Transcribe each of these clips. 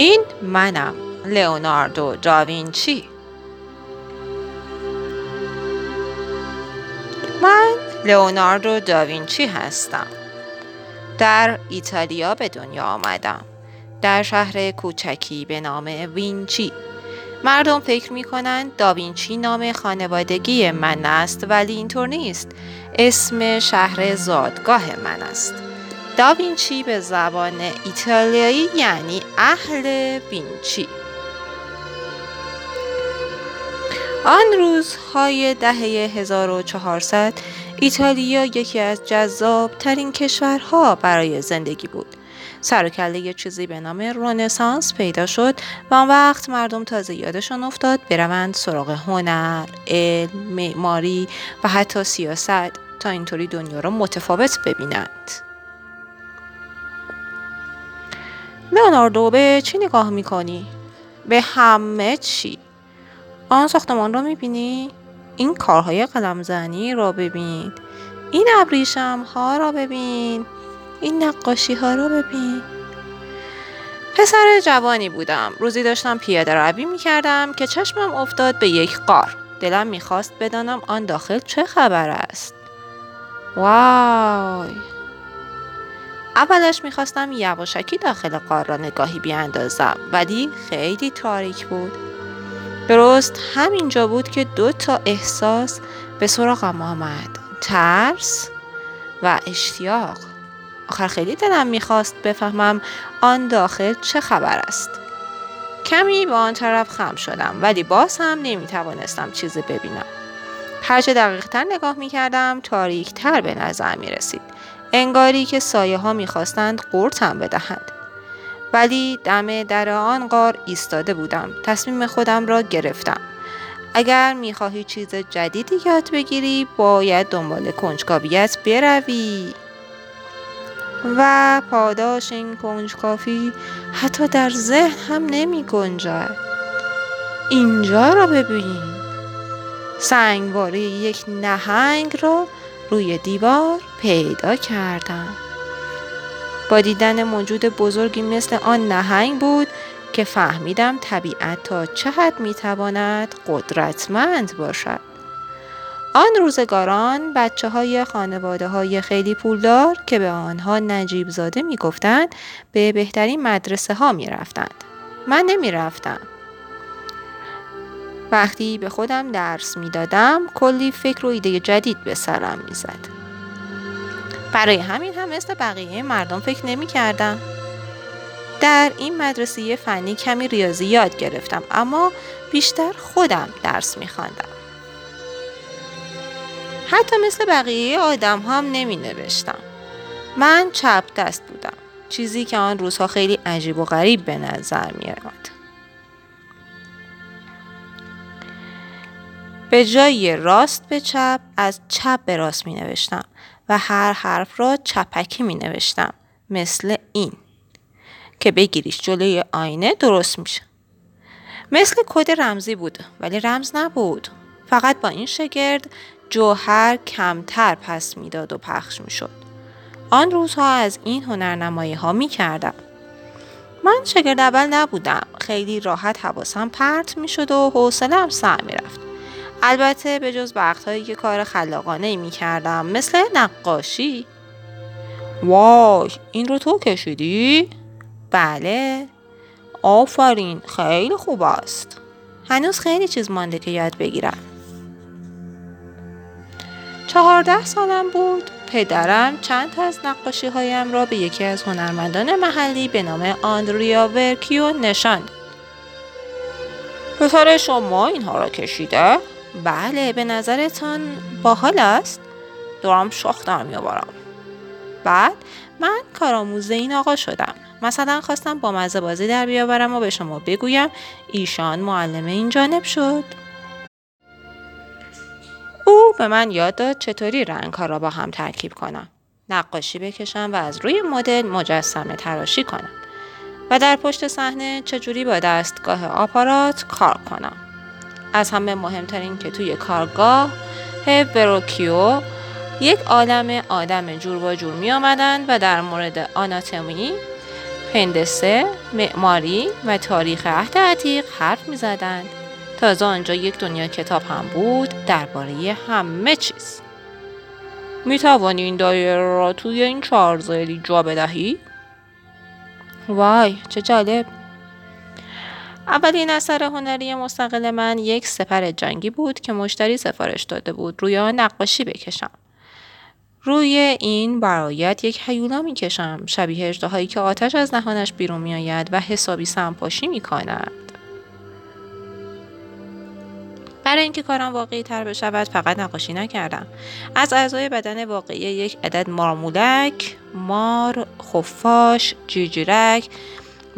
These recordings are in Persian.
این منم لئوناردو داوینچی. من لئوناردو داوینچی هستم. در ایتالیا به دنیا آمدم. در شهر کوچکی به نام وینچی. مردم فکر می کنند داوینچی نام خانوادگی من است ولی اینطور نیست. اسم شهر زادگاه من است. داوینچی به زبان ایتالیایی یعنی اهل وینچی آن روزهای دهه 1400 ایتالیا یکی از جذاب ترین کشورها برای زندگی بود. سر و یه چیزی به نام رونسانس پیدا شد و آن وقت مردم تازه یادشان افتاد بروند سراغ هنر، علم، معماری و حتی سیاست تا اینطوری دنیا را متفاوت ببینند. لئوناردو به چی نگاه می‌کنی؟ به همه چی. آن ساختمان رو می‌بینی؟ این کارهای قلمزنی را ببین. این ابریشم ها را ببین. این نقاشی ها را ببین. پسر جوانی بودم. روزی داشتم پیاده روی می کردم که چشمم افتاد به یک قار. دلم می‌خواست بدانم آن داخل چه خبر است. وای! اولش می‌خواستم یواشکی داخل قار را نگاهی بیاندازم ولی خیلی تاریک بود. درست همینجا بود که دو تا احساس به سراغم آمد. ترس و اشتیاق. آخر خیلی دلم می‌خواست بفهمم آن داخل چه خبر است. کمی به آن طرف خم شدم ولی باز هم نمی‌توانستم چیزی ببینم. هرچه دقیق تر نگاه می‌کردم تاریک تر به نظر می رسید. انگاری که سایه ها می‌خواستند قورتم بدهند. ولی دم در آن غار ایستاده بودم. تصمیم خودم را گرفتم. اگر می‌خواهی چیز جدیدی یاد بگیری باید دنبال کنجکاویت بروی. و پاداش این کنجکاوی حتی در ذهن هم نمی گنجد اینجا را ببین. سنگواره یک نهنگ را روی دیوار پیدا کردم با دیدن موجود بزرگی مثل آن نهنگ بود که فهمیدم طبیعت تا چه حد می‌تواند قدرتمند باشد آن روزگاران بچه های خانواده های خیلی پولدار که به آنها نجیب زاده می گفتند به بهترین مدرسه ها می رفتند. من نمی رفتم. وقتی به خودم درس می دادم کلی فکر و ایده جدید به سرم می زد. برای همین هم مثل بقیه مردم فکر نمی کردم. در این مدرسه فنی کمی ریاضی یاد گرفتم اما بیشتر خودم درس می خواندم. حتی مثل بقیه آدم هم نمی نوشتم. من چپ دست بودم. چیزی که آن روزها خیلی عجیب و غریب به نظر می آمد. به جای راست به چپ از چپ به راست می نوشتم و هر حرف را چپکی می نوشتم مثل این که بگیریش جلوی آینه درست میشه. مثل کد رمزی بود ولی رمز نبود. فقط با این شگرد جوهر کمتر پس می‌داد و پخش می‌شد. آن روزها از این هنرنمایی ها می کردم. من شگرد اول نبودم. خیلی راحت حواسم پرت می و حوصلم سر می رفت البته به جز وقتهایی که کار خلاقانه می کردم مثل نقاشی. وای این رو تو کشیدی؟ بله. آفرین خیلی خوب است. هنوز خیلی چیز مانده که یاد بگیرم. چهارده سالم بود. پدرم چند تا از نقاشی هایم را به یکی از هنرمندان محلی به نام آندریا ورکیو نشان پسر شما اینها را کشیده؟ بله به نظرتان باحال است؟ دارم شاخ در میآورم. بعد من کارآموز این آقا شدم. مثلا خواستم با مزه بازی در بیاورم و به شما بگویم ایشان معلم این جانب شد. او به من یاد داد چطوری رنگ ها را با هم ترکیب کنم. نقاشی بکشم و از روی مدل مجسمه تراشی کنم. و در پشت صحنه چجوری با دستگاه آپارات کار کنم. از همه مهمترین که توی کارگاه وروکیو یک عالم آدم جور با جور می آمدن و در مورد آناتومی هندسه، معماری و تاریخ عهد عتیق حرف می زدند. تازه آنجا یک دنیا کتاب هم بود درباره همه چیز. می توانی این دایره را توی این چهار جا بدهی؟ وای چه جالب اولین اثر هنری مستقل من یک سپر جنگی بود که مشتری سفارش داده بود روی آن نقاشی بکشم. روی این برایت یک حیولا می کشم شبیه هایی که آتش از نهانش بیرون می آید و حسابی سمپاشی می کند. برای اینکه کارم واقعی تر بشود فقط نقاشی نکردم. از اعضای بدن واقعی یک عدد مارمولک مار خفاش جیجیرک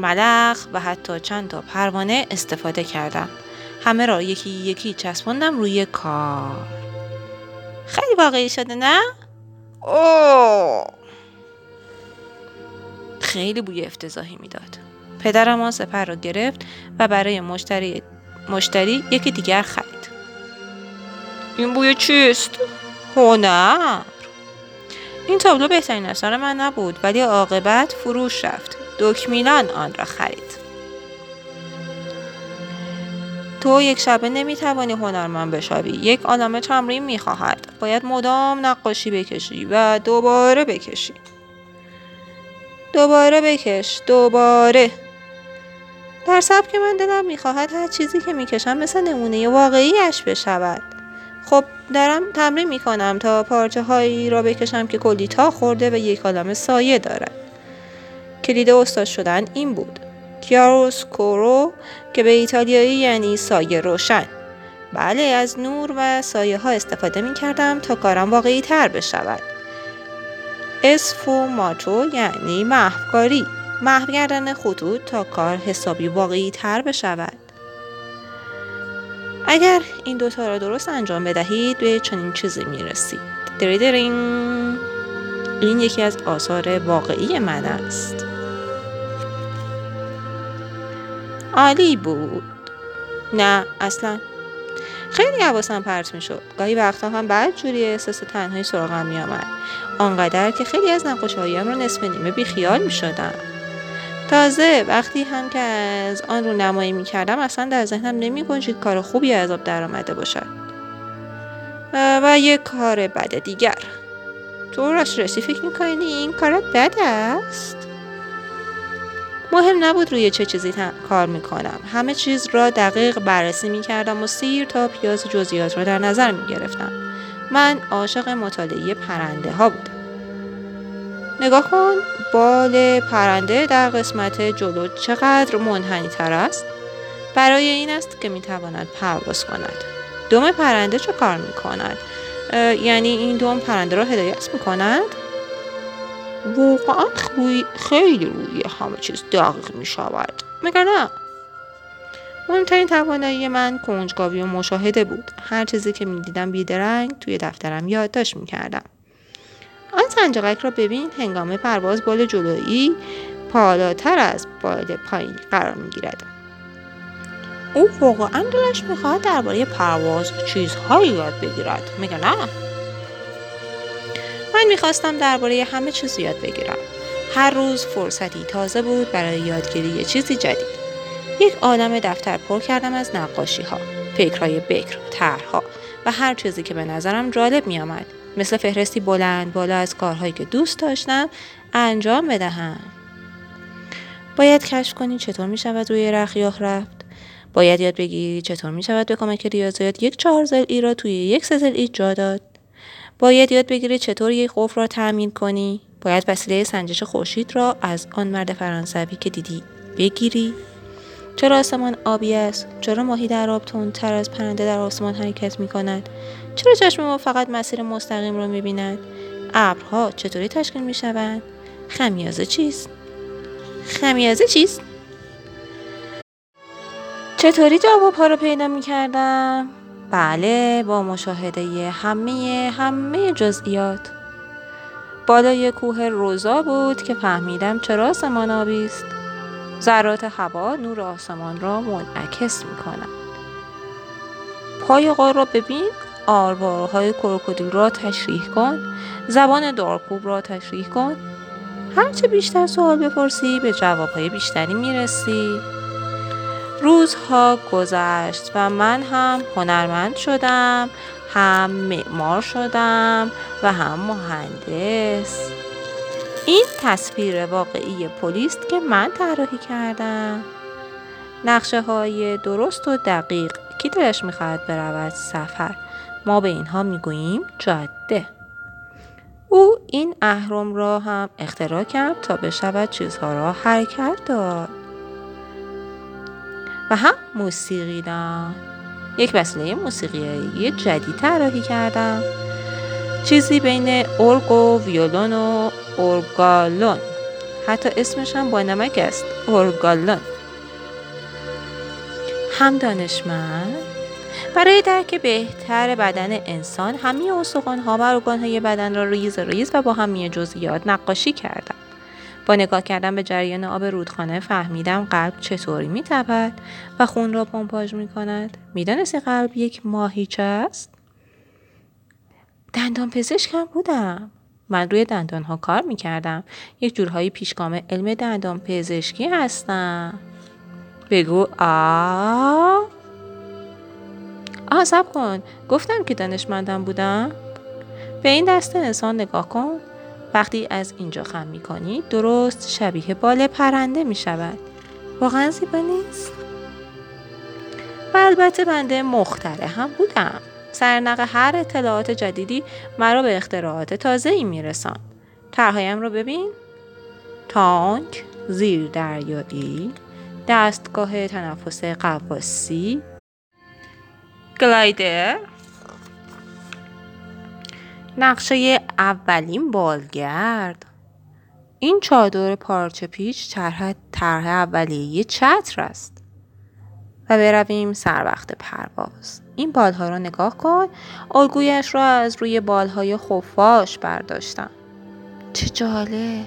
ملخ و حتی چند تا پروانه استفاده کردم. همه را یکی یکی چسباندم روی کار. خیلی واقعی شده نه؟ اوه. خیلی بوی افتضاحی می‌داد. پدرم آن سپر را گرفت و برای مشتری مشتری یکی دیگر خرید. این بوی چیست؟ هنر. این تابلو بهترین اثر من نبود ولی عاقبت فروش رفت. دکمیلان آن را خرید. تو یک شبه نمی‌توانی هنرمند بشوی. یک عالمه تمرین می‌خواهد. باید مدام نقاشی بکشی و دوباره بکشی. دوباره بکش. دوباره. در سبک من دلم می‌خواهد هر چیزی که می‌کشم مثل نمونه واقعیش بشود. خب دارم تمرین می‌کنم تا پارچه هایی را بکشم که کلی تا خورده و یک عالم سایه دارد. کلید استاد شدن این بود. کیاروس کورو که به ایتالیایی یعنی سایه روشن. بله از نور و سایه ها استفاده می کردم تا کارم واقعی تر بشود. ماتو یعنی محوکاری محو کردن خطوط تا کار حسابی واقعی تر بشود. اگر این دوتا را درست انجام بدهید به چنین چیزی می‌رسید. دریدرین این یکی از آثار واقعی من است. عالی بود. نه اصلا. خیلی حواسم پرت می شد گاهی وقتا هم بعد جوری احساس تنهایی سراغم می آمد آنقدر که خیلی از نقاشهایم رو نصف نیمه بیخیال می شدم تازه وقتی هم که از آن رو نمایی می کردم اصلا در ذهنم نمی گنجید کار خوبی از آب در آمده باشد. و یک کار بد دیگر. تو راست رسی فکر می‌کنی این کارت بد است؟ مهم نبود روی چه چیزی کار می‌کنم. همه چیز را دقیق بررسی می‌کردم و سیر تا پیاز جزئیات را در نظر می‌گرفتم. من عاشق مطالعه پرنده ها بودم. نگاه کن بال پرنده در قسمت جلو چقدر منحنی تر است؟ برای این است که می‌تواند پرواز کند. دم پرنده چه کار می‌کند؟ یعنی این دم پرنده را هدایت می‌کند؟ واقعا خیلی روی همه چیز دقیق می شود مگر نه مهمترین توانایی من کنجکاوی و مشاهده بود هر چیزی که می‌دیدم بیدرنگ توی دفترم یادداشت می‌کردم آن سنجاقک را ببین هنگام پرواز بال جلویی پالاتر از بال پایین قرار می‌گیرد او واقعا دلش می‌خواهد درباره پرواز چیزهایی یاد بگیرد میگه نه من می‌خواستم درباره همه چیز یاد بگیرم. هر روز فرصتی تازه بود برای یادگیری چیزی جدید. یک عالم دفتر پر کردم از نقاشی ها فکرهای بکر طرحها و هر چیزی که به نظرم جالب می آمد. مثل فهرستی بلند بالا از کارهایی که دوست داشتم انجام بدهم. باید کشف کنی چطور می شود روی رخیاه رفت. باید یاد بگیری چطور می شود به کمک ریاضیات یک چهار ای را توی یک سه ای جا داد. باید یاد بگیری چطور یک قفل را تعمین کنی. باید وسیله سنجش خورشید را از آن مرد فرانسوی که دیدی بگیری. چرا آسمان آبی است؟ چرا ماهی در آب تر از پرنده در آسمان حرکت می کند؟ چرا چشم ما فقط مسیر مستقیم را می بیند؟ ابرها چطوری تشکیل می شوند؟ خمیازه چیست؟ خمیازه چیست؟ چطوری جواب ها رو پیدا می کردم؟ بله با مشاهده همه همه جزئیات. بالای کوه روزا بود که فهمیدم چرا آسمان آبی است. ذرات هوا نور آسمان را منعکس می کنند پای غار را ببین آروارهای کروکودیل را تشریح کن زبان دارکوب را تشریح کن. هرچه بیشتر سوال بپرسی به جوابهای بیشتری می‌رسی. روزها گذشت و من هم هنرمند شدم هم معمار شدم و هم مهندس. این تصویر واقعی پلیس که من طراحی کردم. نقشه های درست و دقیق کی دلش می‌خواهد برود سفر؟ ما به اینها می‌گوییم جاده. او این اهرم را هم اختراع کرد تا بشود چیزها را حرکت داد. و هم موسیقی دان یک وسیله موسیقیایی جدید طراحی کردم. چیزی بین ارگ و ویولون و ارگالون. حتی اسمش هم با نمک است ارگالون. هم دانشمند. برای درک بهتر بدن انسان همه ها و های بدن را ریز ریز و با همه جزئیات نقاشی کردم. نگاه کردن به جریان آب رودخانه فهمیدم قلب چطوری میتپد و خون را پمپاژ می کند. می‌دانستی قلب یک ماهیچه است؟ دندان پزشکم بودم. من روی دندان ها کار می کردم. یک جورهایی پیشگام علم دندان پزشکی هستم. بگو آ آه سب کن گفتم که دانشمندم بودم به این دست انسان نگاه کن وقتی از اینجا خم می کنی درست شبیه بال پرنده می شود واقعا زیبا نیست؟ و البته بنده مختره هم بودم. سرنق هر اطلاعات جدیدی مرا به اختراعات تازه ای می رسان طرحهایم رو ببین. تانک زیر دریایی دستگاه تنفس قواسی گلایدر. نقشه اولین بالگرد. این چادر پارچه پیچ طرح اولیه چتر است. و برویم سر وقت پرواز. این بالها را نگاه کن. الگویش را از روی بالهای خفاش برداشتم. چه جالب.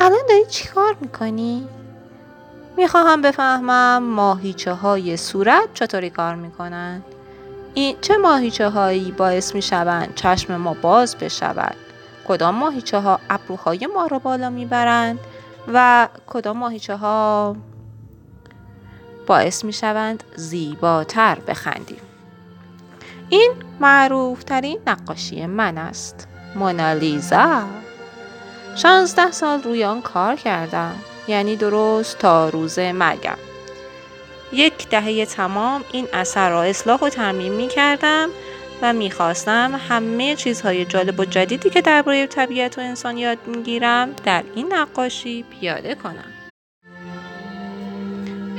الان داری چیکار می‌کنی؟ می‌خواهم بفهمم ماهیچه های صورت چطوری کار می‌کنند این چه ماهیچه هایی باعث می شوند چشم ما باز بشود؟ کدام ماهیچه ها ابروهای ما را بالا می برند و کدام ماهیچه ها باعث می شوند زیباتر بخندیم؟ این معروف ترین نقاشی من است مونالیزا شانزده سال روی آن کار کردم یعنی درست تا روز مرگم. یک دهه تمام این اثر را اصلاح و ترمیم می کردم و می‌خواستم همه چیزهای جالب و جدیدی که درباره طبیعت و انسان یاد می‌گیرم در این نقاشی پیاده کنم.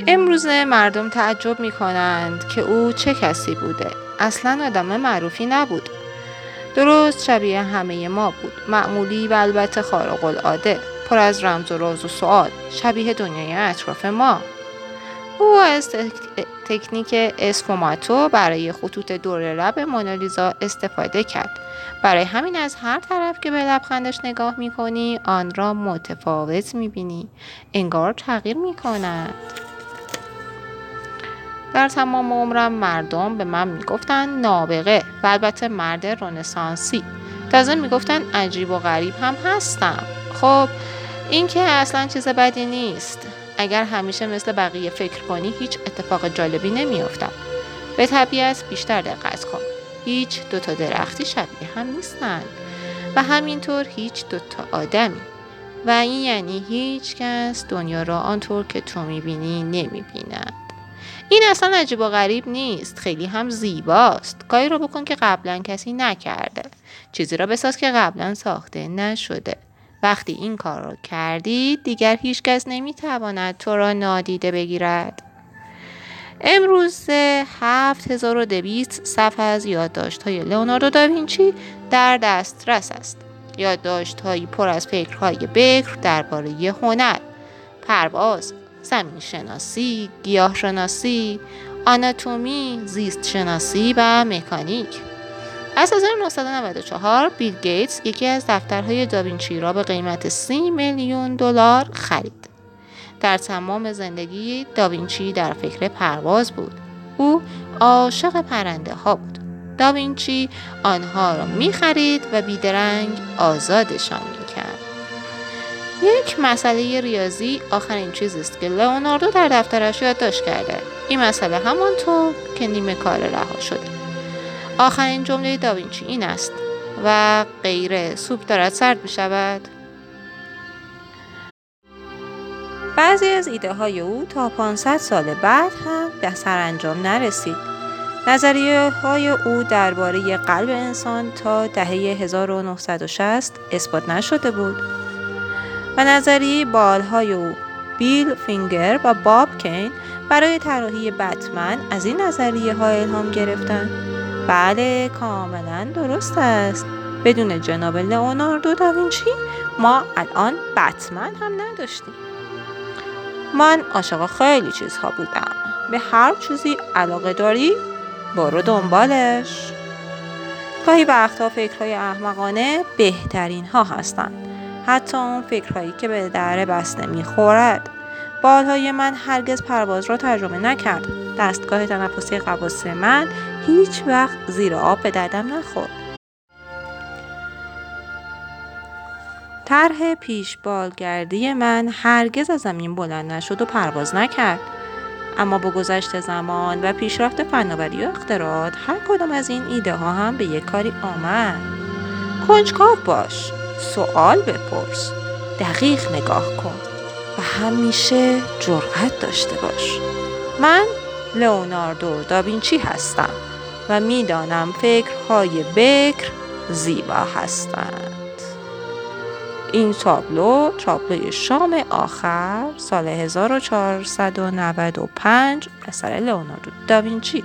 امروزه مردم تعجب می کنند که او چه کسی بوده. اصلا آدم معروفی نبود. درست شبیه همه ما بود. معمولی و البته خارق العاده. پر از رمز و راز و سوال. شبیه دنیای اطراف ما. او از تکنیک اسفوماتو برای خطوط دور لب مونالیزا استفاده کرد. برای همین از هر طرف که به لبخندش نگاه می کنی آن را متفاوت می بینی. انگار تغییر می کند. در تمام عمرم مردم به من می‌گفتن نابغه و البته مرد رنسانسی تازه می‌گفتن عجیب و غریب هم هستم خب این که اصلا چیز بدی نیست اگر همیشه مثل بقیه فکر کنی هیچ اتفاق جالبی نمیافتد به طبیعت بیشتر دقت کن. هیچ دوتا درختی شبیه هم نیستند و همینطور هیچ دوتا آدمی. و این یعنی هیچ کس دنیا را آنطور که تو می‌بینی نمی‌بیند. این اصلا عجیب و غریب نیست. خیلی هم زیباست. کاری را بکن که قبلا کسی نکرده. چیزی را بساز که قبلا ساخته نشده. وقتی این کار را کردی دیگر هیچکس نمی‌تواند تو را نادیده بگیرد. امروز 7200 صفحه از یادداشت های لئوناردو داوینچی در دسترس است. یادداشت هایی پر از فکرهای بکر درباره هنر پرواز زمین شناسی گیاه شناسی آناتومی زیست شناسی و مکانیک. از 1994 بیل گیتس یکی از دفترهای داوینچی را به قیمت 30 میلیون دلار خرید. در تمام زندگی داوینچی در فکر پرواز بود. او عاشق پرنده ها بود. داوینچی آنها را می خرید و بیدرنگ آزادشان می کرد. یک مسئله ریاضی آخرین چیزی است که لئوناردو در دفترش یادداشت کرده این مسئله همانطور که نیمه کار رها شده آخرین جمله داوینچی این است و غیره سوپ دارد سرد می شود بعضی از ایده های او تا 500 سال بعد هم به سرانجام نرسید. نظریه های او درباره قلب انسان تا دهه 1960 اثبات نشده بود و نظریه بالهای او بیل فینگر و باب کین برای طراحی بتمن از این نظریه ها الهام گرفتند. بله کاملا درست است. بدون جناب لئوناردو داوینچی ما الان بتمن هم نداشتیم. من عاشق خیلی چیزها بودم. به هر چیزی علاقه داری برو دنبالش. گاهی وقتها فکرهای احمقانه بهترین ها هستند حتی اون فکرهایی که به در بسته می‌خورد. بالهای من هرگز پرواز را ترجمه نکرد. دستگاه تنفسی قواس من هیچ وقت زیر آب به دردم نخورد. طرح پیش بالگردی من هرگز از زمین بلند نشد و پرواز نکرد. اما با گذشت زمان و پیشرفت فناوری و اختراعات هر کدام از این ایده ها هم به یک کاری آمد. کنجکاو باش سوال بپرس دقیق نگاه کن و همیشه جرأت داشته باش. من لئوناردو داوینچی هستم. و می‌دانم فکرهای بکر زیبا هستند. این تابلو تابلوی شام آخر سال 1495 اثر لئوناردو داوینچی.